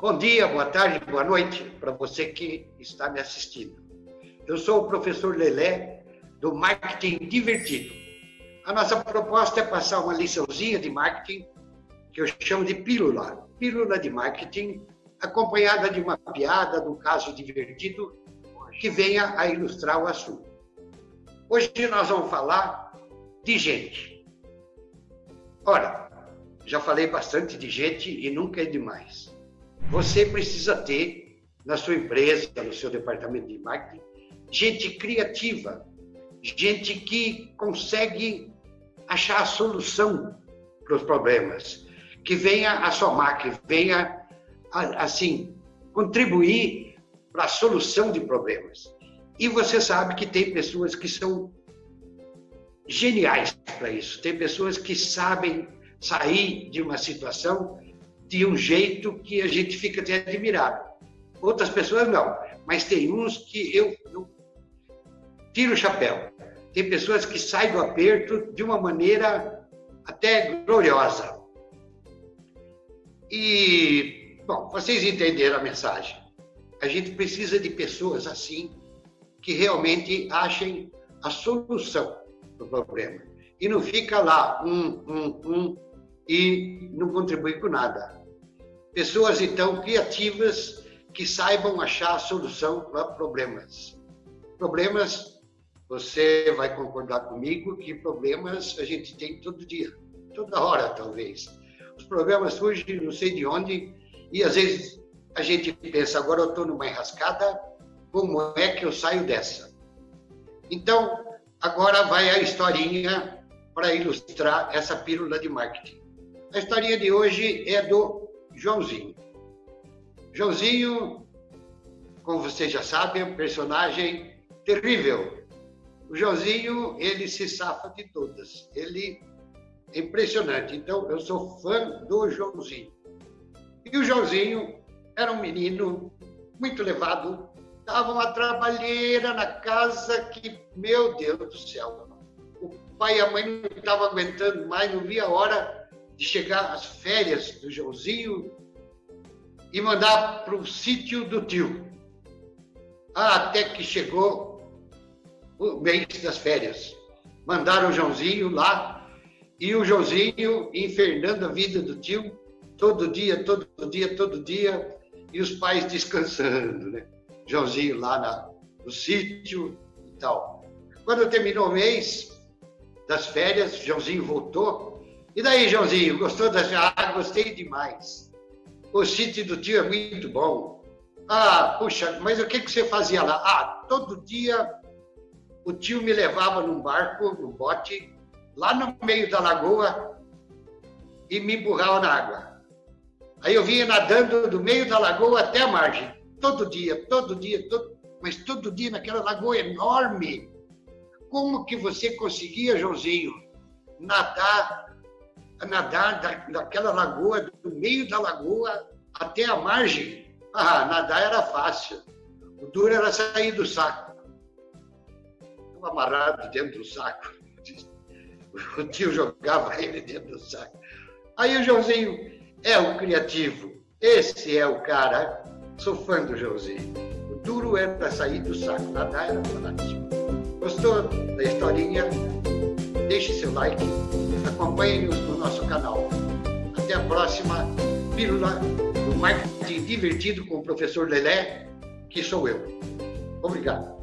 Bom dia, boa tarde, boa noite para você que está me assistindo. Eu sou o professor Lelé do Marketing Divertido. A nossa proposta é passar uma liçãozinha de marketing que eu chamo de pílula, pílula de marketing, acompanhada de uma piada, de um caso divertido que venha a ilustrar o assunto. Hoje nós vamos falar de gente. Ora, já falei bastante de gente e nunca é demais. Você precisa ter na sua empresa, no seu departamento de marketing, gente criativa, gente que consegue achar a solução para os problemas, que venha a somar, que venha, assim, contribuir para a solução de problemas. E você sabe que tem pessoas que são geniais para isso, tem pessoas que sabem sair de uma situação de um jeito que a gente fica até admirado. Outras pessoas não, mas tem uns que eu, eu tiro o chapéu. Tem pessoas que saem do aperto de uma maneira até gloriosa. E, bom, vocês entenderam a mensagem. A gente precisa de pessoas assim que realmente achem a solução do problema. E não fica lá um, um, um e não contribui com nada. Pessoas, então, criativas que saibam achar solução para problemas. Problemas, você vai concordar comigo que problemas a gente tem todo dia, toda hora, talvez. Os problemas surgem não sei de onde e às vezes a gente pensa, agora eu estou numa enrascada, como é que eu saio dessa? Então, agora vai a historinha para ilustrar essa pílula de marketing. A historinha de hoje é do Joãozinho. Joãozinho, como vocês já sabem, é um personagem terrível. O Joãozinho, ele se safa de todas. Ele é impressionante. Então, eu sou fã do Joãozinho. E o Joãozinho era um menino muito levado, dava uma trabalheira na casa que, meu Deus do céu, o pai e a mãe não estavam aguentando mais, não via a hora de chegar às férias do Joãozinho e mandar para o sítio do tio. Até que chegou o mês das férias. Mandaram o Joãozinho lá e o Joãozinho infernando a vida do tio todo dia, todo dia, todo dia, e os pais descansando, né? Joãozinho lá na, no sítio e tal. Quando terminou o mês das férias, Joãozinho voltou e daí, Joãozinho, gostou da Ah, gostei demais. O sítio do tio é muito bom. Ah, puxa, mas o que, que você fazia lá? Ah, todo dia o tio me levava num barco, num bote, lá no meio da lagoa e me empurrava na água. Aí eu vinha nadando do meio da lagoa até a margem, todo dia, todo dia, todo... mas todo dia naquela lagoa enorme. Como que você conseguia, Joãozinho, nadar nadar da, daquela lagoa, do meio da lagoa até a margem. Ah, nadar era fácil. O duro era sair do saco. Estava amarrado dentro do saco. O tio jogava ele dentro do saco. Aí o Joãozinho é o criativo. Esse é o cara. Sou fã do Joãozinho. O duro era sair do saco. Nadar era fácil. Gostou da historinha? Deixe seu like Acompanhe-nos no nosso canal. Até a próxima Pílula do Marketing Divertido com o professor Lelé, que sou eu. Obrigado.